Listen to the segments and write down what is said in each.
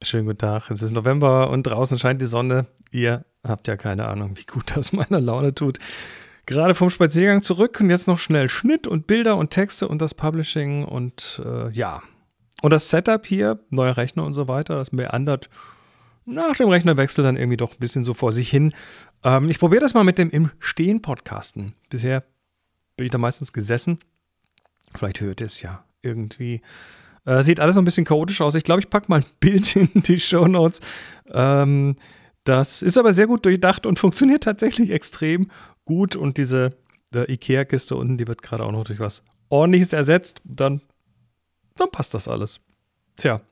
Schönen guten Tag. Es ist November und draußen scheint die Sonne. Ihr habt ja keine Ahnung, wie gut das meiner Laune tut. Gerade vom Spaziergang zurück und jetzt noch schnell Schnitt und Bilder und Texte und das Publishing und äh, ja. Und das Setup hier, neuer Rechner und so weiter, das meandert nach dem Rechnerwechsel dann irgendwie doch ein bisschen so vor sich hin. Ähm, ich probiere das mal mit dem im Stehen podcasten. Bisher bin ich da meistens gesessen. Vielleicht hört ihr es ja irgendwie. Äh, sieht alles so ein bisschen chaotisch aus. Ich glaube, ich packe mal ein Bild in die Show Notes. Ähm, das ist aber sehr gut durchdacht und funktioniert tatsächlich extrem gut. Und diese äh, Ikea-Kiste unten, die wird gerade auch noch durch was ordentliches ersetzt. Dann, dann passt das alles. Tja,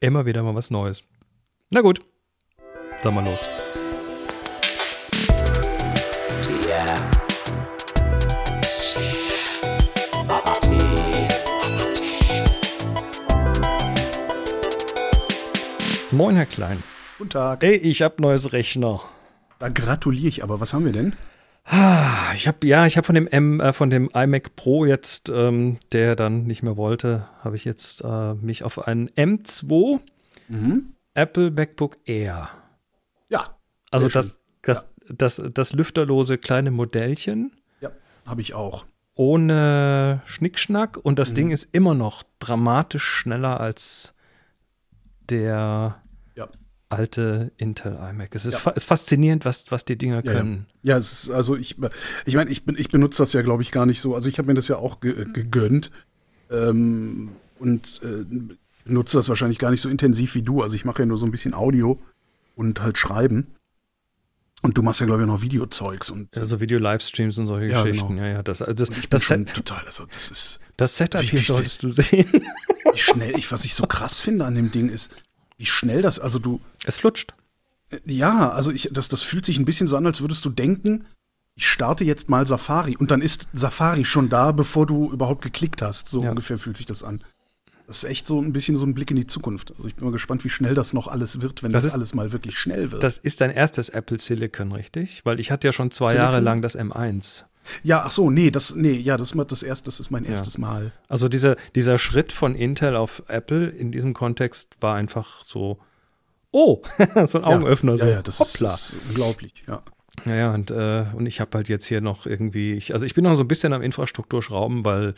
immer wieder mal was Neues. Na gut, dann mal los. Yeah. Moin, Herr Klein. Guten Tag. Ey, ich hab neues Rechner. Da gratuliere ich, aber was haben wir denn? Ah, ich habe ja, ich habe von dem M, äh, von dem iMac Pro jetzt, ähm, der dann nicht mehr wollte, habe ich jetzt äh, mich auf einen M2 mhm. Apple MacBook Air. Ja. Also das, das, ja. das, das, das lüfterlose kleine Modellchen. Ja, habe ich auch. Ohne Schnickschnack und das mhm. Ding ist immer noch dramatisch schneller als der. Alte Intel iMac. Es ist, ja. fa ist, faszinierend, was, was die Dinger können. Ja, ja. es ist, also ich, ich meine, ich, ich benutze das ja, glaube ich, gar nicht so. Also ich habe mir das ja auch ge gegönnt ähm, und äh, benutze das wahrscheinlich gar nicht so intensiv wie du. Also ich mache ja nur so ein bisschen Audio und halt Schreiben. Und du machst ja, glaube ich, noch Videozeugs und. Also Video-Livestreams und solche ja, Geschichten. Genau. Ja, ja. Das, also das, das bin total, also das ist. Das Setup wie, hier solltest du sehen. Wie schnell, ich, was ich so krass finde an dem Ding ist, wie schnell das, also du. Es flutscht. Äh, ja, also ich, das, das fühlt sich ein bisschen so an, als würdest du denken, ich starte jetzt mal Safari und dann ist Safari schon da, bevor du überhaupt geklickt hast. So ja. ungefähr fühlt sich das an. Das ist echt so ein bisschen so ein Blick in die Zukunft. Also ich bin mal gespannt, wie schnell das noch alles wird, wenn das, das ist, alles mal wirklich schnell wird. Das ist dein erstes Apple Silicon, richtig? Weil ich hatte ja schon zwei Silicon? Jahre lang das M1. Ja, ach so, nee, das, nee, ja, das, das, erst, das ist mein erstes ja. Mal. Also dieser, dieser Schritt von Intel auf Apple in diesem Kontext war einfach so, oh, so ein Augenöffner. Ja, so, ja, ja das hoppla. Ist, ist unglaublich, ja. Ja, ja, und, äh, und ich habe halt jetzt hier noch irgendwie, ich, also ich bin noch so ein bisschen am Infrastruktur schrauben, weil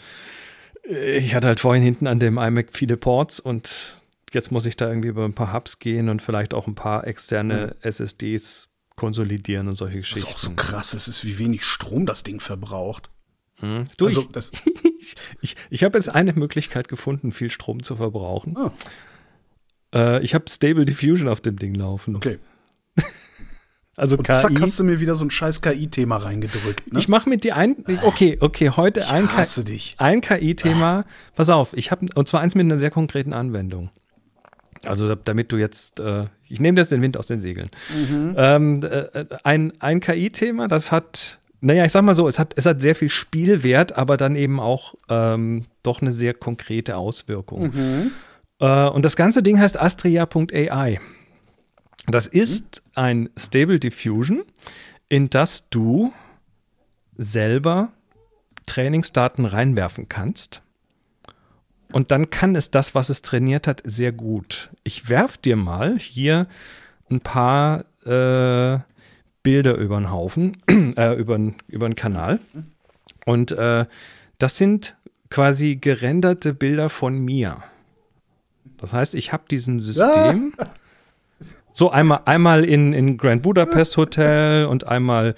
äh, ich hatte halt vorhin hinten an dem iMac viele Ports und jetzt muss ich da irgendwie über ein paar Hubs gehen und vielleicht auch ein paar externe mhm. SSDs konsolidieren und solche Geschichten. Was auch so krass ist, ist, wie wenig Strom das Ding verbraucht. Hm. Du, also, ich, ich, ich habe jetzt eine Möglichkeit gefunden, viel Strom zu verbrauchen. Ah. Äh, ich habe Stable Diffusion auf dem Ding laufen. Okay. Also und KI. zack, hast du mir wieder so ein scheiß KI-Thema reingedrückt. Ne? Ich mache mit dir ein, okay, okay, heute ich ein, ein KI-Thema. Pass auf, ich habe, und zwar eins mit einer sehr konkreten Anwendung. Also damit du jetzt, äh, ich nehme jetzt den Wind aus den Segeln. Mhm. Ähm, äh, ein ein KI-Thema, das hat, naja, ich sag mal so, es hat, es hat sehr viel Spielwert, aber dann eben auch ähm, doch eine sehr konkrete Auswirkung. Mhm. Äh, und das ganze Ding heißt astria.ai. Das ist ein Stable Diffusion, in das du selber Trainingsdaten reinwerfen kannst. Und dann kann es das, was es trainiert hat, sehr gut. Ich werf dir mal hier ein paar äh, Bilder über den Haufen, äh, über, über den Kanal. Und äh, das sind quasi gerenderte Bilder von mir. Das heißt, ich habe diesem System so einmal, einmal in, in Grand Budapest Hotel und einmal,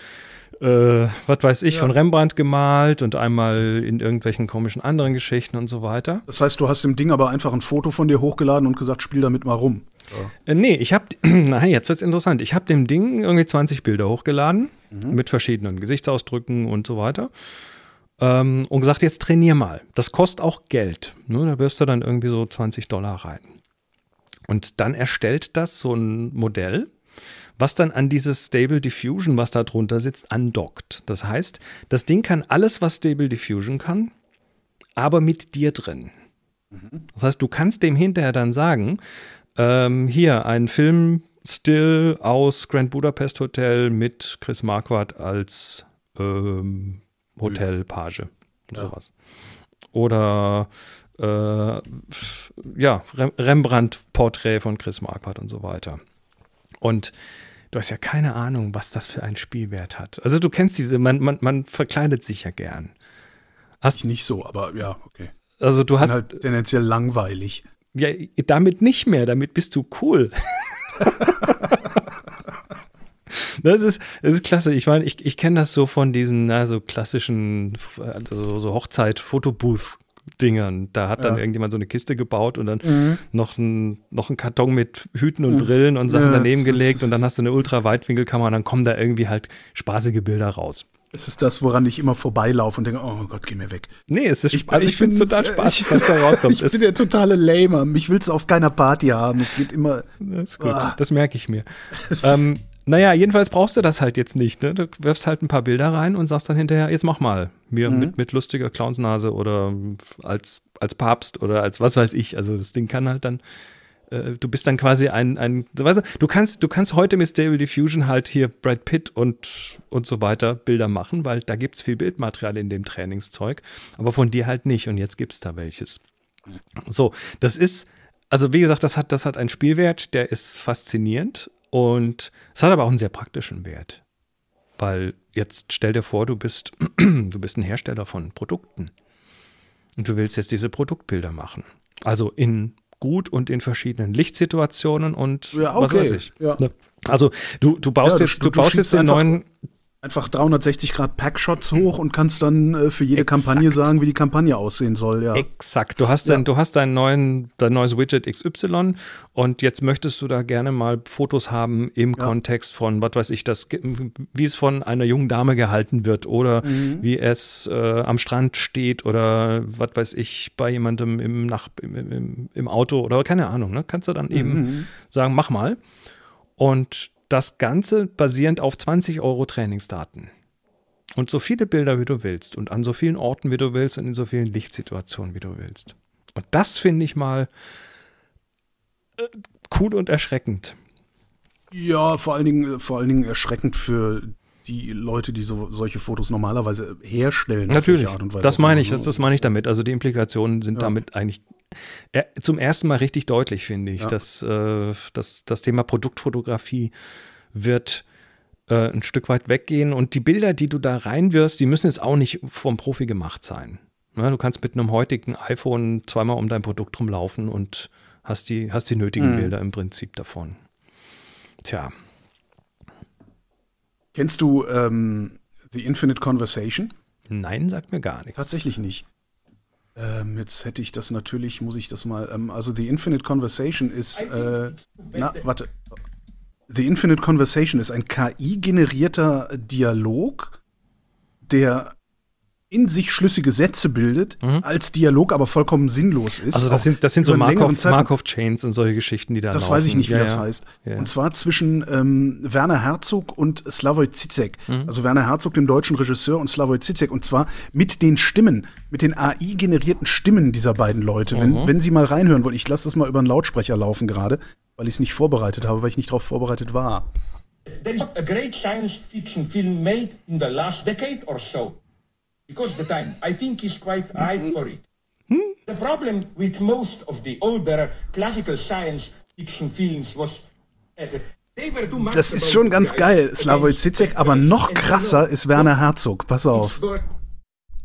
äh, was weiß ich, ja. von Rembrandt gemalt und einmal in irgendwelchen komischen anderen Geschichten und so weiter. Das heißt, du hast dem Ding aber einfach ein Foto von dir hochgeladen und gesagt, spiel damit mal rum. Ja. Äh, nee, ich habe, nein, jetzt wird's interessant. Ich habe dem Ding irgendwie 20 Bilder hochgeladen mhm. mit verschiedenen Gesichtsausdrücken und so weiter. Ähm, und gesagt, jetzt trainier mal. Das kostet auch Geld. Ne? Da wirfst du dann irgendwie so 20 Dollar rein. Und dann erstellt das so ein Modell, was dann an dieses Stable Diffusion, was da drunter sitzt, andockt. Das heißt, das Ding kann alles, was Stable Diffusion kann, aber mit dir drin. Das heißt, du kannst dem hinterher dann sagen, ähm, hier ein Film Still aus Grand Budapest Hotel mit Chris Marquardt als ähm, Hotelpage. Ja. Sowas. Oder äh, ja, Rembrandt-Porträt von Chris Marquardt und so weiter. Und du hast ja keine Ahnung, was das für einen Spielwert hat. Also du kennst diese, man, man, man verkleidet sich ja gern. Hast ich nicht so, aber ja, okay. Also du hast halt tendenziell langweilig. Ja, damit nicht mehr, damit bist du cool. Das ist, das ist klasse. Ich meine, ich, ich kenne das so von diesen na, so klassischen also so Hochzeit-Fotobooth Dingern. Da hat dann ja. irgendjemand so eine Kiste gebaut und dann mhm. noch, ein, noch ein Karton mit Hüten und mhm. Brillen und Sachen ja, daneben gelegt und dann hast du eine Ultra-Weitwinkelkamera und dann kommen da irgendwie halt spaßige Bilder raus. Es ist das, woran ich immer vorbeilaufe und denke, oh Gott, geh mir weg. Nee, es ist ich, also ich, ich finde total Spaß, ich, was da rauskommt. Ich bin der totale Lamer. Mich willst du auf keiner Party haben. Es geht immer. Das ist gut, ah. das merke ich mir. ähm, naja, jedenfalls brauchst du das halt jetzt nicht. Ne? Du wirfst halt ein paar Bilder rein und sagst dann hinterher, jetzt mach mal. Mir mhm. mit, mit lustiger Clownsnase oder als, als Papst oder als was weiß ich. Also das Ding kann halt dann, äh, du bist dann quasi ein, ein weißt du, du kannst, du kannst heute mit Stable Diffusion halt hier Brad Pitt und, und so weiter Bilder machen, weil da gibt's viel Bildmaterial in dem Trainingszeug, aber von dir halt nicht und jetzt gibt's da welches. So, das ist, also wie gesagt, das hat, das hat einen Spielwert, der ist faszinierend und es hat aber auch einen sehr praktischen Wert. Weil jetzt stell dir vor, du bist, du bist ein Hersteller von Produkten. Und du willst jetzt diese Produktbilder machen. Also in gut und in verschiedenen Lichtsituationen und ja, okay. was weiß ich. Ja. Ne? Also du, du baust ja, jetzt, du, du baust jetzt einen neuen einfach 360 Grad Packshots hoch und kannst dann äh, für jede Exakt. Kampagne sagen, wie die Kampagne aussehen soll, ja. Exakt. Du hast dann, ja. du hast deinen neuen, dein neues Widget XY und jetzt möchtest du da gerne mal Fotos haben im ja. Kontext von, was weiß ich, das, wie es von einer jungen Dame gehalten wird oder mhm. wie es äh, am Strand steht oder was weiß ich, bei jemandem im, Nach im, im, im Auto oder keine Ahnung, ne? Kannst du dann eben mhm. sagen, mach mal. Und das Ganze basierend auf 20 Euro Trainingsdaten. Und so viele Bilder, wie du willst. Und an so vielen Orten, wie du willst. Und in so vielen Lichtsituationen, wie du willst. Und das finde ich mal äh, cool und erschreckend. Ja, vor allen Dingen, vor allen Dingen erschreckend für die Leute, die so, solche Fotos normalerweise herstellen. Natürlich, das meine ich, das, das meine ich damit. Also die Implikationen sind ja. damit eigentlich äh, zum ersten Mal richtig deutlich, finde ich. Ja. Dass, äh, dass das Thema Produktfotografie wird äh, ein Stück weit weggehen und die Bilder, die du da reinwirfst, die müssen jetzt auch nicht vom Profi gemacht sein. Ja, du kannst mit einem heutigen iPhone zweimal um dein Produkt rumlaufen und hast die, hast die nötigen mhm. Bilder im Prinzip davon. Tja, Kennst du ähm, The Infinite Conversation? Nein, sagt mir gar nichts. Tatsächlich nicht. Ähm, jetzt hätte ich das natürlich, muss ich das mal. Ähm, also The Infinite Conversation ist. Äh, na, warte. The Infinite Conversation ist ein KI-generierter Dialog, der in sich schlüssige Sätze bildet, mhm. als Dialog aber vollkommen sinnlos ist. Also das sind, das sind so Markov, Markov Chains und solche Geschichten, die da Das laufen. weiß ich nicht, wie ja, das ja. heißt. Ja. Und zwar zwischen ähm, Werner Herzog und Slavoj Zizek. Mhm. Also Werner Herzog, dem deutschen Regisseur, und Slavoj Zizek. Und zwar mit den Stimmen, mit den AI-generierten Stimmen dieser beiden Leute. Mhm. Wenn, wenn Sie mal reinhören wollen, ich lasse das mal über einen Lautsprecher laufen gerade, weil ich es nicht vorbereitet habe, weil ich nicht darauf vorbereitet war. There is a great science fiction film made in the last decade or so. Because the time I think is quite right for it. Hmm? The problem with most of the older classical science fiction films was uh, das ist schon ganz geil, Slavoj Zizek, aber noch krasser ist Werner Herzog. Pass auf.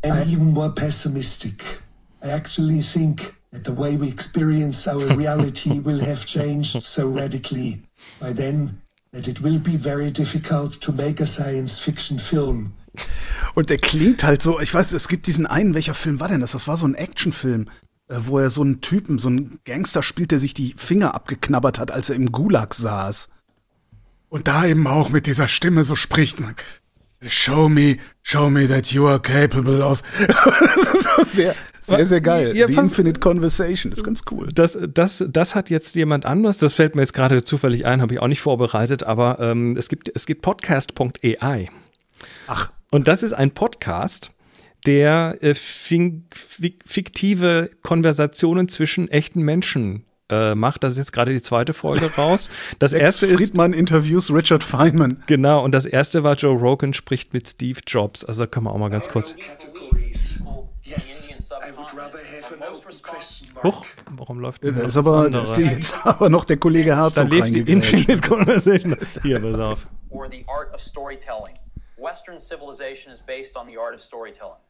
I'm even more pessimistic. I actually think that the way we experience our reality will have changed so radically by then that it will be very difficult to make a science fiction film und der klingt halt so, ich weiß, es gibt diesen einen, welcher Film war denn das? Das war so ein Actionfilm, äh, wo er so einen Typen, so einen Gangster spielt, der sich die Finger abgeknabbert hat, als er im Gulag saß. Und da eben auch mit dieser Stimme so spricht. Show me, show me that you are capable of. das ist so sehr, sehr, sehr geil. Ja, The Infinite Conversation, ist ganz cool. Das, das, das hat jetzt jemand anders, das fällt mir jetzt gerade zufällig ein, habe ich auch nicht vorbereitet, aber ähm, es gibt, es gibt podcast.ai. Ach. Und das ist ein Podcast, der äh, fiktive Konversationen zwischen echten Menschen äh, macht. Das ist jetzt gerade die zweite Folge raus. Das erste ist Friedman interviews Richard Feynman. Genau. Und das erste war Joe Rogan spricht mit Steve Jobs. Also da kann man auch mal ganz kurz. Huch, warum läuft ja, da ist aber, da ist jetzt aber noch der Kollege Herzog Da lief die Infinite Conversation. Hier, pass auf. Or the art of storytelling. Western civilization is based on the art of storytelling.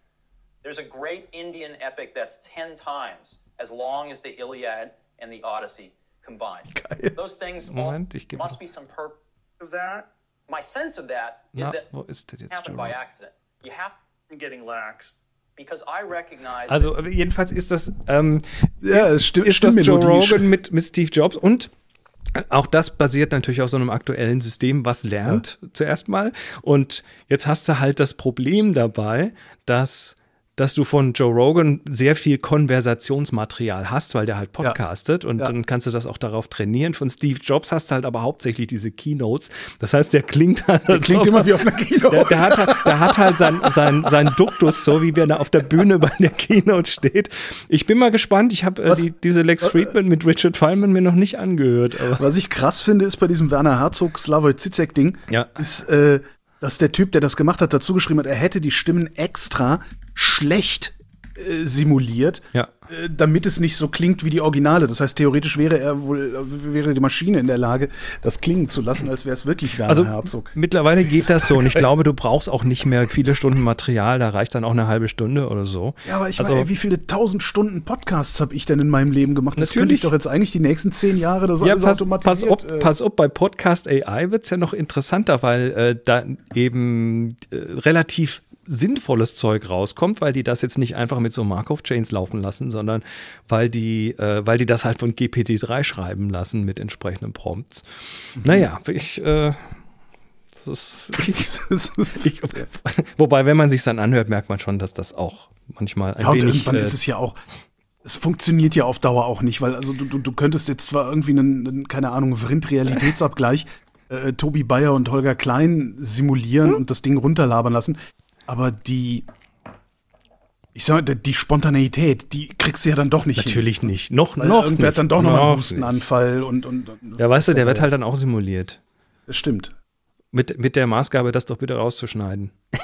There's a great Indian epic that's 10 times as long as the Iliad and the Odyssey combined. Geil. Those things Moment, ich gebe must be some purpose of that. My sense of that is Na, that wo ist der jetzt? happened by accident. You have getting lax because I recognize Also jedenfalls ist das ähm, Ja, es stimmt. ist das Joe. Rogan mit, mit Steve Jobs und auch das basiert natürlich auf so einem aktuellen System, was lernt zuerst mal. Und jetzt hast du halt das Problem dabei, dass dass du von Joe Rogan sehr viel Konversationsmaterial hast, weil der halt podcastet und Ja. dann kannst du das auch darauf trainieren. Von Steve Jobs hast du halt aber hauptsächlich diese Keynotes. Das heißt, der klingt halt Der klingt immer wie auf einer Keynote. der, der, hat, halt- der hat halt sein, sein, sein Duktus, so wie wenn er auf der Bühne bei der Keynote steht. Ich bin mal gespannt. Ich habe äh, die, diese Lex Friedman mit Richard Feynman mir noch nicht angehört. Aber Was ich krass finde, ist bei diesem Werner Herzog Slavoj Zizek Ding, Ja. ist, äh, dass der Typ, der das gemacht hat, dazu geschrieben hat, er hätte die Stimmen extra schlecht äh, simuliert, Ja. Äh, damit es nicht so klingt wie die Originale. Das heißt, theoretisch wäre er wohl, wäre die Maschine in der Lage, das klingen zu lassen, als wäre es wirklich Werner also Herzog. mittlerweile geht das so und ich glaube, du brauchst auch nicht mehr viele Stunden Material. Da reicht dann auch eine halbe Stunde oder so. Ja, aber ich also, meine, wie viele tausend Stunden Podcasts habe ich denn in meinem Leben gemacht? Das könnte Natürlich. ich doch jetzt eigentlich die nächsten zehn Jahre das Ja, alles pass, pass, automatisiert. auf, äh, pass auf, bei Podcast AI wird's ja noch interessanter, weil äh, da eben äh, relativ sinnvolles Zeug rauskommt, weil die das jetzt nicht einfach mit so Markov-Chains laufen lassen, sondern weil die, äh, weil die das halt von GPT-3 schreiben lassen mit entsprechenden Prompts. Mhm. Naja, ich, äh, das ist, ich, wobei, wenn man sich dann anhört, merkt man schon, dass das auch manchmal ein Ja, und wenig irgendwann äh, ist es ja auch, es funktioniert ja auf Dauer auch nicht, weil also du, du, du könntest jetzt zwar irgendwie einen, einen keine Ahnung, Vrind-Realitätsabgleich äh, Tobi Bayer und Holger Klein simulieren Hm? und das Ding runterlabern lassen, aber die, ich sag mal, die- Spontaneität, die kriegst du ja dann doch nicht hin. natürlich nicht. Noch, Weil noch irgendwer nicht. hat dann doch noch mal einen Noch Hustenanfall und, und, und Ja, weißt du, der wird halt dann auch simuliert. Das stimmt. Mit, mit der Maßgabe, das doch bitte rauszuschneiden.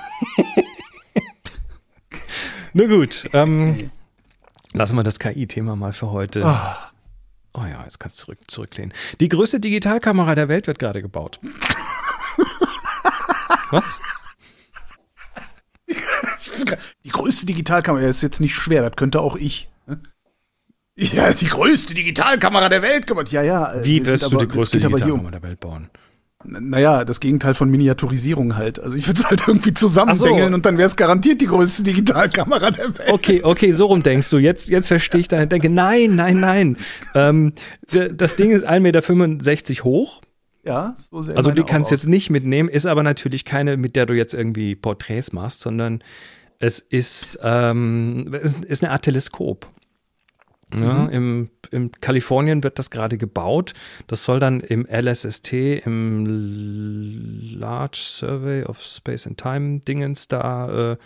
Na gut, ähm, lassen wir das KI-Thema mal für heute. Ah. Oh ja, jetzt kannst du zurück, zurücklehnen. Die größte Digitalkamera der Welt wird gerade gebaut. Was? Die größte Digitalkamera ist jetzt nicht schwer, das könnte auch ich. ne? Ja, die größte Digitalkamera der Welt gemacht. Ja, ja. äh, Wie du aber- die größte hier um- Digitalkamera der Welt bauen? Naja, das Gegenteil von Miniaturisierung halt. Also ich würde es halt irgendwie zusammenbängeln so. und dann wäre es garantiert die größte Digitalkamera der Welt. Okay, okay, so rum denkst du. Jetzt, jetzt verstehe ich deine Denke. Nein, nein, nein. Ähm, das Ding ist 1,65 Meter hoch. Ja, so sehr. Also die kannst auch jetzt nicht mitnehmen, ist aber natürlich keine, mit der du jetzt irgendwie Porträts machst, sondern es ist, ähm, es ist eine Art Teleskop. Ja, im, im Kalifornien wird das gerade gebaut. Das soll dann im LSST, im Large Survey of Space and Time Dingens da äh,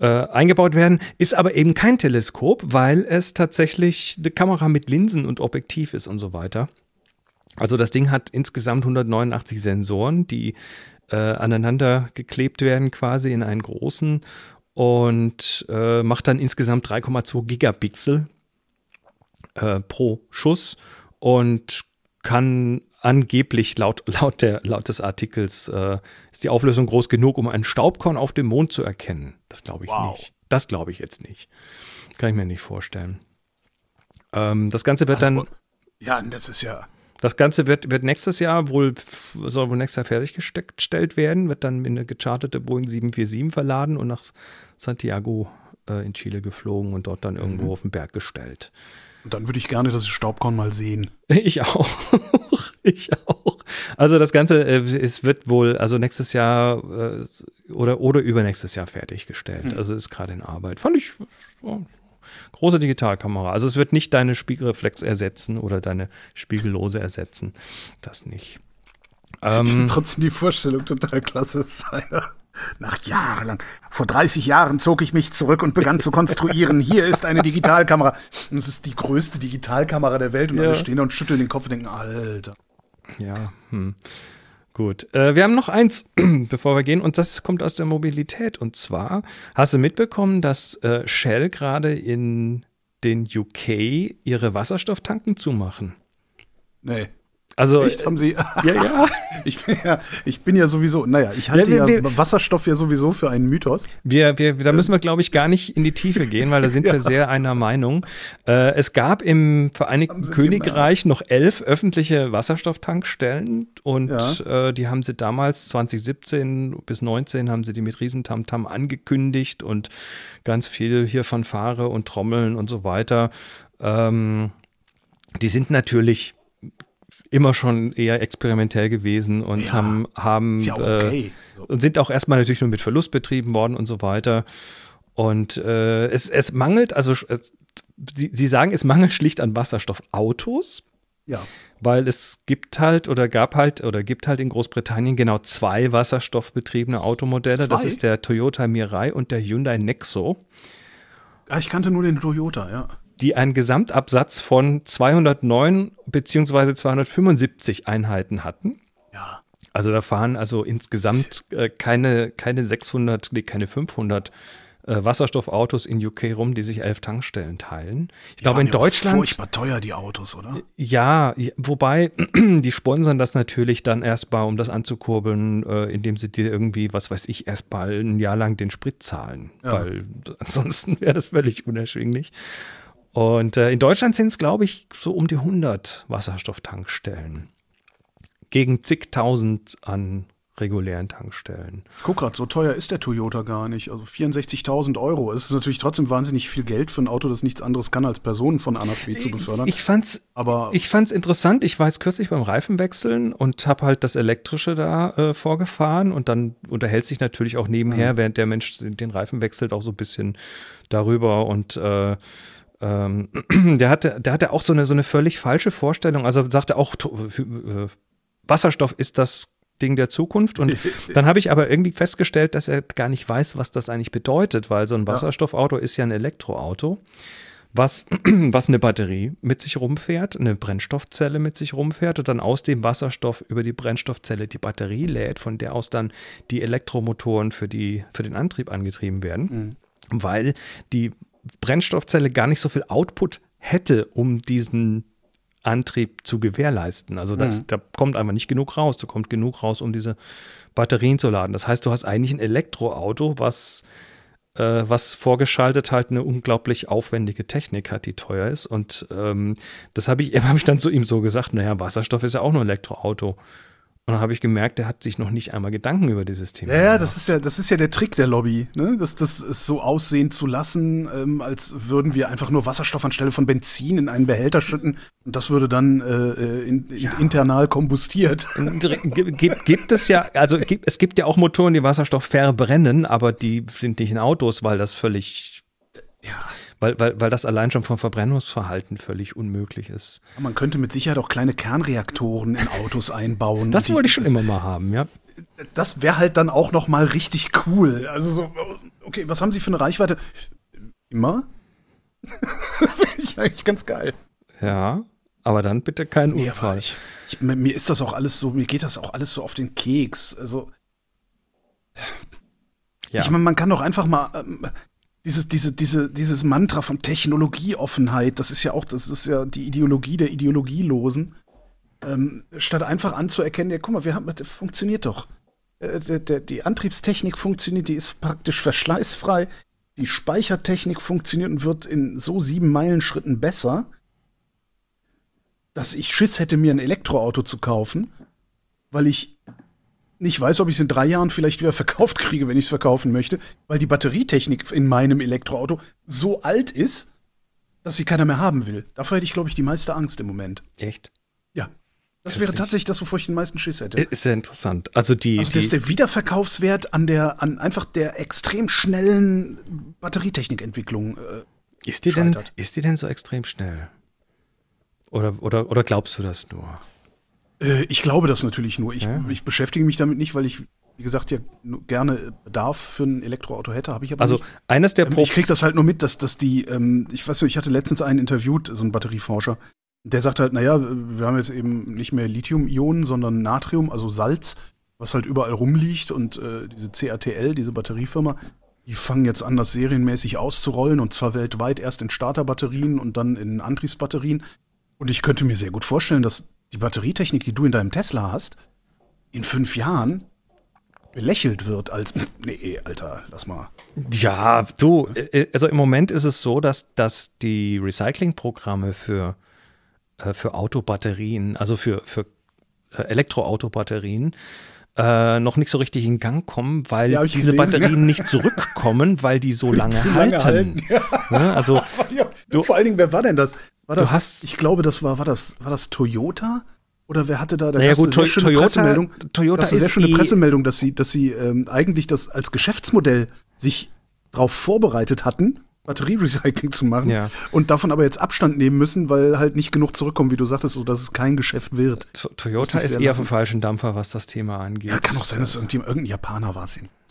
äh, eingebaut werden. Ist aber eben kein Teleskop, weil es tatsächlich eine Kamera mit Linsen und Objektiv ist und so weiter. Also das Ding hat insgesamt 189 Sensoren, die äh, aneinander geklebt werden quasi in einen großen und äh, macht dann insgesamt 3,2 Gigapixel äh, pro Schuss und kann angeblich laut, laut, der, laut des Artikels äh, ist die Auflösung groß genug, um einen Staubkorn auf dem Mond zu erkennen. Das glaube ich Wow. nicht. Das glaube ich jetzt nicht. Kann ich mir nicht vorstellen. Ähm, das Ganze wird Also, dann Ja, das ist ja. Das Ganze wird, wird nächstes Jahr wohl, soll wohl nächstes Jahr fertiggestellt werden, wird dann in eine gecharterte Boeing 747 verladen und nach Santiago äh, in Chile geflogen und dort dann irgendwo auf den Berg gestellt. Und dann würde ich gerne das Staubkorn mal sehen. Ich auch. ich auch. Also das Ganze, äh, es wird wohl, also nächstes Jahr äh, oder, oder übernächstes Jahr fertiggestellt. Also ist gerade in Arbeit. Fand ich große Digitalkamera. Also es wird nicht deine Spiegelreflex ersetzen oder deine Spiegellose ersetzen. Das nicht. Ähm, Trotzdem die Vorstellung total klasse seiner. Nach jahrelang, vor 30 Jahren zog ich mich zurück und begann zu konstruieren. Hier ist eine Digitalkamera. Und es ist die größte Digitalkamera der Welt. Und Ja. alle stehen da und schütteln den Kopf und denken, Alter. Ja, hm. Gut. Äh, wir haben noch eins, bevor wir gehen, und das kommt aus der Mobilität. Und zwar hast du mitbekommen, dass äh, Shell gerade in den UK ihre Wasserstofftanken zumachen. Nee. Also, Echt, haben sie. ja, ja. Ich bin ja, ich bin ja sowieso, naja, ich halte Ja, ja, wir- wir- Wasserstoff ja sowieso für einen Mythos. Wir, wir, da müssen wir, glaube ich, gar nicht in die Tiefe gehen, weil da sind wir sehr einer Meinung. Äh, es gab im Vereinigten Königreich noch elf öffentliche Wasserstofftankstellen und Ja. äh, die haben sie damals 2017 bis 19 haben sie die mit Riesentamtam angekündigt und ganz viel hier Fanfare und Trommeln und so weiter. Ähm, die sind natürlich immer schon eher experimentell gewesen und Ja, haben, haben ja äh, okay. So. und sind auch erstmal natürlich nur mit Verlust betrieben worden und so weiter. Und äh, es, es mangelt, also es, Sie, Sie sagen, es mangelt schlicht an Wasserstoffautos, Ja. weil es gibt halt oder gab halt oder gibt halt in Großbritannien genau zwei wasserstoffbetriebene Automodelle. Das Zwei? ist der Toyota Mirai und der Hyundai Nexo, Ah, Ich kannte nur den Toyota, ja. Die einen Gesamtabsatz von 209 beziehungsweise 275 Einheiten hatten. Ja. Also da fahren also insgesamt äh, keine, keine 600, nee, keine 500 äh, Wasserstoffautos in UK rum, die sich elf Tankstellen teilen. Ich Die glaube in ja Deutschland, Furchtbar teuer, die Autos, oder? ja, ja, wobei die sponsern das natürlich dann erstmal, um das anzukurbeln, äh, indem sie dir irgendwie, was weiß ich, erstmal ein Jahr lang den Sprit zahlen, Ja. weil ansonsten wäre das völlig unerschwinglich. Und äh, in Deutschland sind es, glaube ich, so um die 100 Wasserstofftankstellen gegen zigtausend an regulären Tankstellen. Ich guck grad, so teuer ist der Toyota gar nicht. Also 64.000 Euro. Es ist natürlich trotzdem wahnsinnig viel Geld für ein Auto, das nichts anderes kann, als Personen von A nach B zu befördern. Ich fand's, Aber ich fand's interessant. Ich war jetzt kürzlich beim Reifenwechseln und habe halt das Elektrische da äh, vorgefahren und dann unterhält sich natürlich auch nebenher, während der Mensch den Reifen wechselt, auch so ein bisschen darüber und äh, ähm, der hatte, der hatte auch so eine so eine völlig falsche Vorstellung. Also sagte auch äh, Wasserstoff ist das Ding der Zukunft. Und dann habe ich aber irgendwie festgestellt, dass er gar nicht weiß, was das eigentlich bedeutet, weil so ein Wasserstoffauto ist ja ein Elektroauto, was, was eine Batterie mit sich rumfährt, eine Brennstoffzelle mit sich rumfährt und dann aus dem Wasserstoff über die Brennstoffzelle die Batterie lädt, von der aus dann die Elektromotoren für, die, für den Antrieb angetrieben werden, weil die Brennstoffzelle gar nicht so viel Output hätte, um diesen Antrieb zu gewährleisten. Also das, da kommt einfach nicht genug raus. Da kommt genug raus, um diese Batterien zu laden. Das heißt, du hast eigentlich ein Elektroauto, was, äh, was vorgeschaltet halt eine unglaublich aufwendige Technik hat, die teuer ist. Und ähm, das habe ich, hab ich dann zu ihm so gesagt, naja, Wasserstoff ist ja auch nur Elektroauto. Und dann habe ich gemerkt, der hat sich noch nicht einmal Gedanken über dieses Thema Ja, ja, gemacht. das ist ja, das ist ja der Trick der Lobby, ne? Das, das ist so aussehen zu lassen, ähm, als würden wir einfach nur Wasserstoff anstelle von Benzin in einen Behälter schütten und das würde dann äh, in, in, internal kombustiert. gibt, gibt es ja, also gibt, es gibt ja auch Motoren, die Wasserstoff verbrennen, aber die sind nicht in Autos, weil das völlig, Ja. Weil, weil, weil das allein schon vom Verbrennungsverhalten völlig unmöglich ist. Man könnte mit Sicherheit auch kleine Kernreaktoren in Autos einbauen. Das wollte ich schon das, immer mal haben, ja. Das wäre halt dann auch noch mal richtig cool. Also so, okay, was haben Sie für eine Reichweite? Immer? Finde ich eigentlich ganz geil. Ja, aber dann bitte kein Nee, Unfall. ich, ich, mir mir ist das auch alles so, mir geht das auch alles so auf den Keks. Also, ja. ich meine, man kann doch einfach mal ähm, dieses, diese, diese, dieses Mantra von Technologieoffenheit, das ist ja auch, das ist ja die Ideologie der Ideologielosen. Ähm, statt einfach anzuerkennen, ja, guck mal, wir haben, das funktioniert doch. Äh, der, der, die Antriebstechnik funktioniert, die ist praktisch verschleißfrei. Die Speichertechnik funktioniert und wird in so sieben Meilenschritten besser, dass ich Schiss hätte, mir ein Elektroauto zu kaufen, weil ich nicht weiß, ob ich es in drei Jahren vielleicht wieder verkauft kriege, wenn ich es verkaufen möchte, weil die Batterietechnik in meinem Elektroauto so alt ist, dass sie keiner mehr haben will. Davor hätte ich, glaube ich, die meiste Angst im Moment. Echt? Ja. Das wäre tatsächlich das, wovor ich den meisten Schiss hätte. Ist ja interessant. Also die, Also das ist der Wiederverkaufswert an der, an einfach der extrem schnellen Batterietechnikentwicklung. Äh, ist, die denn, ist die denn so extrem schnell? Oder, oder, oder glaubst du das nur? Äh, ich glaube das natürlich nur. Ich, Ja. ich beschäftige mich damit nicht, weil ich, wie gesagt, ja gerne Bedarf für ein Elektroauto hätte, habe ich aber Also nicht. eines der Ähm, Pro ich krieg das halt nur mit, dass, dass die, ähm, ich weiß nicht, ich hatte letztens einen interviewt, so einen Batterieforscher, der sagt halt, naja, wir haben jetzt eben nicht mehr Lithium-Ionen, sondern Natrium, also Salz, was halt überall rumliegt und äh, diese CATL, diese Batteriefirma, die fangen jetzt an, das serienmäßig auszurollen und zwar weltweit erst in Starterbatterien und dann in Antriebsbatterien. Und ich könnte mir sehr gut vorstellen, dass die Batterietechnik, die du in deinem Tesla hast, in fünf Jahren belächelt wird als, nee, Alter, lass mal. Ja, du, äh, also im Moment ist es so, dass, dass die Recyclingprogramme für, äh, für Autobatterien, also für, für äh, Elektroautobatterien, äh, noch nicht so richtig in Gang kommen, weil Ja, diese gelesen, Batterien ja. nicht zurückkommen, weil die so lange halten. lange halten. Ne? Also Ja, Du- vor allen Dingen, wer war denn das? War Du das hast- ich glaube, das war, war das, war das Toyota? Oder wer hatte da, da Naja, gut, eine sehr schöne Toyota- Pressemeldung. Toyota eine sehr ist schöne Pressemeldung, dass sie, dass sie ähm, eigentlich das als Geschäftsmodell sich darauf vorbereitet hatten, Batterierecycling zu machen Ja. und davon aber jetzt Abstand nehmen müssen, weil halt nicht genug zurückkommen, wie du sagtest, so dass es kein Geschäft wird. To- Toyota ist eher lachen. vom falschen Dampfer, was das Thema angeht. Ja, kann auch sein, dass es irgendwie irgendein Japaner war.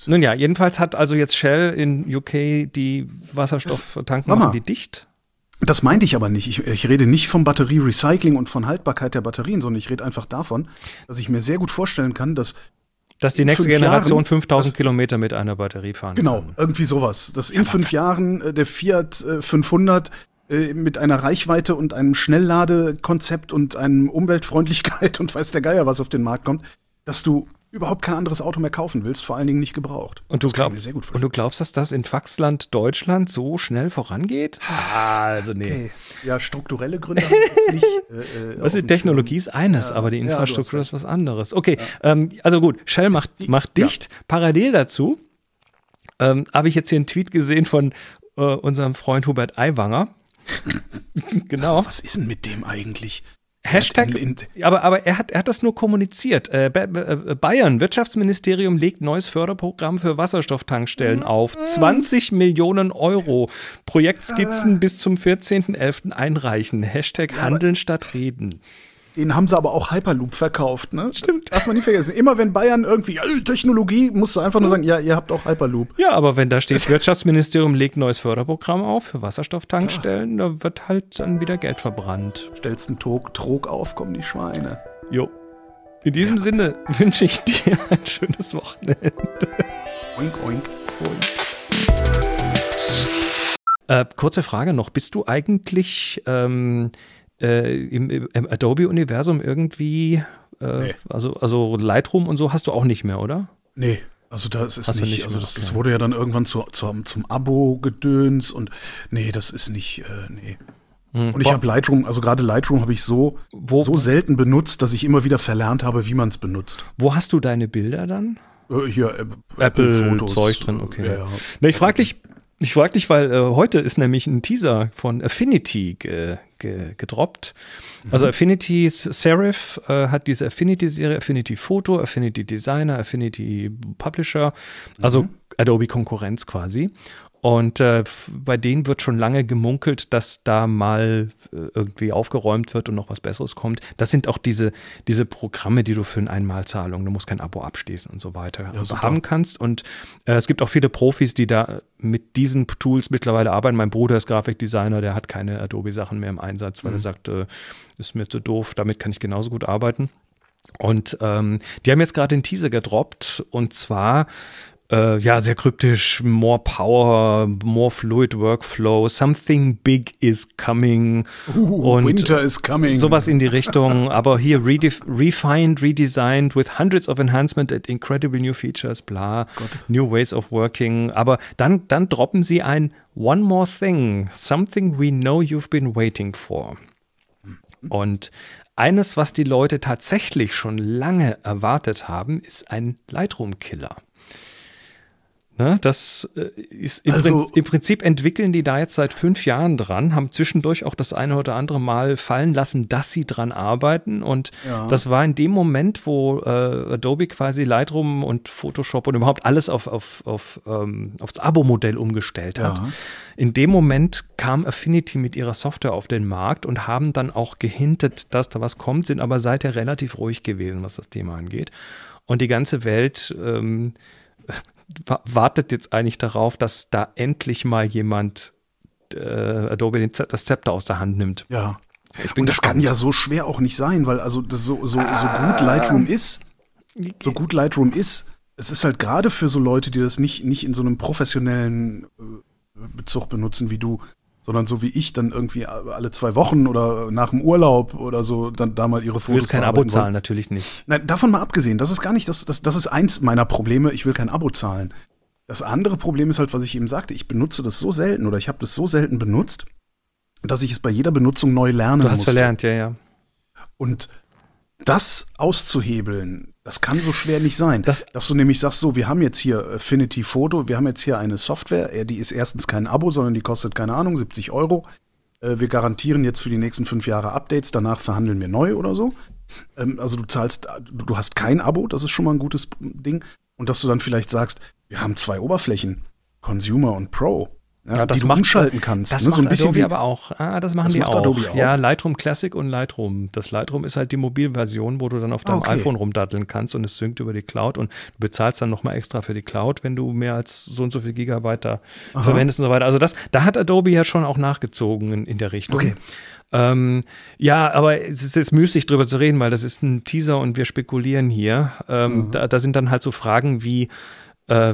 Nun ja, jedenfalls hat also jetzt Shell in UK die Wasserstofftanken machen die dicht. Das meinte ich aber nicht. Ich, ich rede nicht vom Batterierecycling und von Haltbarkeit der Batterien, sondern ich rede einfach davon, dass ich mir sehr gut vorstellen kann, dass Dass die nächste Generation Jahren, 5000 das- Kilometer mit einer Batterie fahren Genau, kann. irgendwie sowas. Dass in fünf Jahren äh, der Fiat äh, 500 äh, mit einer Reichweite und einem Schnellladekonzept und einem Umweltfreundlichkeit und weiß der Geier, was auf den Markt kommt, dass du überhaupt kein anderes Auto mehr kaufen willst, vor allen Dingen nicht gebraucht. Und du, glaub, und du glaubst, dass das in Faxland Deutschland so schnell vorangeht? Ah, also nee. Okay. Ja, strukturelle Gründe habe ich jetzt nicht. Äh, äh, Was ist Technologie ist eines, Ja, aber die ja, Infrastruktur recht. ist was anderes. Okay, ähm, also gut, Shell macht, macht dicht. Parallel dazu ähm, habe ich jetzt hier einen Tweet gesehen von äh, unserem Freund Hubert Aiwanger. genau. Was ist denn mit dem eigentlich? Hashtag, aber, aber er, hat, er hat das nur kommuniziert. Äh, äh, Bayern, Wirtschaftsministerium legt neues Förderprogramm für Wasserstofftankstellen auf. 20 Millionen Euro. Projektskizzen bis zum 14.11. einreichen. Hashtag Handeln statt Reden. Den haben sie aber auch Hyperloop verkauft, ne? Stimmt. Darf man nicht vergessen. Immer wenn Bayern irgendwie äh, Technologie, musst du einfach nur sagen, ja, ihr habt auch Hyperloop. Ja, aber wenn da steht, Wirtschaftsministerium legt neues Förderprogramm auf für Wasserstofftankstellen, da wird halt dann wieder Geld verbrannt. Stellst einen Trog, Trog auf, kommen die Schweine. Jo. In diesem Sinne wünsche ich dir ein schönes Wochenende. Oink, oink. Äh, kurze Frage noch. Bist du eigentlich ähm, äh, im, im Adobe-Universum irgendwie, äh, Nee. also, also Lightroom und so hast du auch nicht mehr, oder? Nee, also das ist nicht, nicht also das, das wurde ja dann irgendwann zu, zum, zum Abo-Gedöns und nee, das ist nicht, äh, nee. Und ich habe Lightroom, also gerade Lightroom habe ich so, Wo- so selten benutzt, dass ich immer wieder verlernt habe, wie man es benutzt. Wo hast du deine Bilder dann? Äh, hier, äh, Apple-Zeug drin, okay. Ja, ja. Ne, ich frage dich, ich frag dich, weil äh, heute ist nämlich ein Teaser von Affinity ge, ge, gedroppt. Also Affinity Serif äh, hat diese Affinity-Serie, Affinity Photo, Affinity Designer, Affinity Publisher, also Adobe Konkurrenz quasi. Und äh, bei denen wird schon lange gemunkelt, dass da mal äh, irgendwie aufgeräumt wird und noch was Besseres kommt. Das sind auch diese, diese Programme, die du für eine Einmalzahlung, du musst kein Abo abschließen und so weiter, super. haben kannst. Und äh, es gibt auch viele Profis, die da mit diesen Tools mittlerweile arbeiten. Mein Bruder ist Grafikdesigner, der hat keine Adobe-Sachen mehr im Einsatz, weil er sagt, äh, ist mir zu doof, damit kann ich genauso gut arbeiten. Und ähm, die haben jetzt gerade den Teaser gedroppt und zwar äh, ja sehr kryptisch, more power, more fluid workflow, something big is coming. Uh, Winter is coming. sowas in die Richtung, aber hier redef refined, redesigned with hundreds of enhancement and incredible new features, bla, new ways of working, aber dann, dann droppen sie ein One more thing, something we know you've been waiting for. Und eines, was die Leute tatsächlich schon lange erwartet haben, ist ein Lightroom-Killer. Ne, das äh, ist im, Also- Prinzip, im Prinzip entwickeln die da jetzt seit fünf Jahren dran, haben zwischendurch auch das eine oder andere Mal fallen lassen, dass sie dran arbeiten. Und Ja. das war in dem Moment, wo äh, Adobe quasi Lightroom und Photoshop und überhaupt alles auf, auf, auf, ähm, aufs Abo-Modell umgestellt hat. Ja. In dem Moment kam Affinity mit ihrer Software auf den Markt und haben dann auch gehintet, dass da was kommt, sind aber seither relativ ruhig gewesen, was das Thema angeht. Und die ganze Welt ähm, wartet jetzt eigentlich darauf, dass da endlich mal jemand äh, Adobe das Zepter aus der Hand nimmt. Ja. Ich bin Und das gespannt. kann ja so schwer auch nicht sein, weil also so, so, so gut Lightroom ist, so gut Lightroom ist, es ist halt gerade für so Leute, die das nicht, nicht in so einem professionellen äh, Bezug benutzen wie du, sondern so wie ich dann irgendwie alle zwei Wochen oder nach dem Urlaub oder so dann da mal ihre Fotos. Du willst kein Abo zahlen, natürlich nicht. Nein, davon mal abgesehen, das ist gar nicht, das, das, das ist eins meiner Probleme, ich will kein Abo zahlen. Das andere Problem ist halt, was ich eben sagte, ich benutze das so selten oder ich habe das so selten benutzt, dass ich es bei jeder Benutzung neu lernen Du hast musste. verlernt, ja, ja. Und das auszuhebeln, das kann so schwer nicht sein. Das- dass du nämlich sagst, so, wir haben jetzt hier Affinity Photo, wir haben jetzt hier eine Software, äh, die ist erstens kein Abo, sondern die kostet, keine Ahnung, 70 Euro. Äh, Wir garantieren jetzt für die nächsten fünf Jahre Updates, danach verhandeln wir neu oder so. Ähm, Also du zahlst, du hast kein Abo, das ist schon mal ein gutes Ding. Und dass du dann vielleicht sagst, wir haben zwei Oberflächen, Consumer und Pro, ja, Ja, das die du macht- umschalten kannst. Das ne? macht so ein bisschen Adobe wie, aber auch. Ah, das machen Das die macht auch. Adobe auch? Ja, Lightroom Classic und Lightroom. Das Lightroom ist halt die Mobilversion, wo du dann auf deinem Okay. iPhone rumdatteln kannst und es synkt über die Cloud und du bezahlst dann nochmal extra für die Cloud, wenn du mehr als so und so viel Gigabyte da verwendest und so weiter. Also das, da hat Adobe ja schon auch nachgezogen in, in der Richtung. Okay. Ähm, ja, aber es ist jetzt müßig drüber zu reden, weil das ist ein Teaser und wir spekulieren hier. Ähm, da, da sind dann halt so Fragen wie, äh,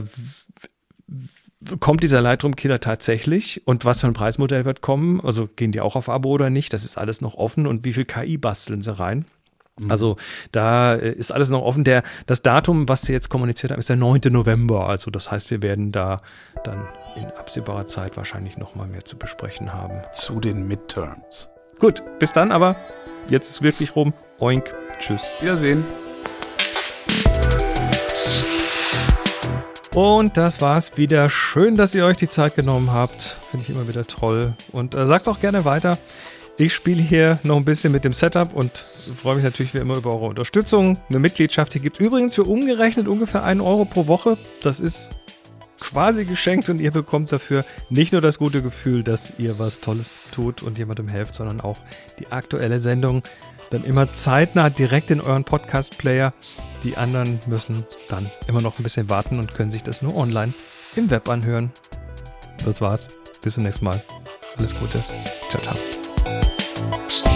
kommt dieser Lightroom-Killer tatsächlich und was für ein Preismodell wird kommen? Also gehen die auch auf Abo oder nicht? Das ist alles noch offen und wie viel KI basteln sie rein? Also da äh, ist alles noch offen. Der, das Datum, was sie jetzt kommuniziert haben, ist der 9. November. Also das heißt, wir werden da dann in absehbarer Zeit wahrscheinlich noch mal mehr zu besprechen haben. zu den Midterms. Gut, bis dann aber. Jetzt ist wirklich rum. Oink. Tschüss. Wiedersehen. Und das war's wieder. Schön, dass ihr euch die Zeit genommen habt. Finde ich immer wieder toll. Und äh, sagt's auch gerne weiter. Ich spiele hier noch ein bisschen mit dem Setup und freue mich natürlich wie immer über eure Unterstützung. Eine Mitgliedschaft, die gibt übrigens für umgerechnet ungefähr einen Euro pro Woche. Das ist quasi geschenkt und ihr bekommt dafür nicht nur das gute Gefühl, dass ihr was Tolles tut und jemandem helft, sondern auch die aktuelle Sendung dann immer zeitnah direkt in euren Podcast-Player. Die anderen müssen dann immer noch ein bisschen warten und können sich das nur online im Web anhören. Das war's. Bis zum nächsten Mal. Alles Gute. Ciao, ciao.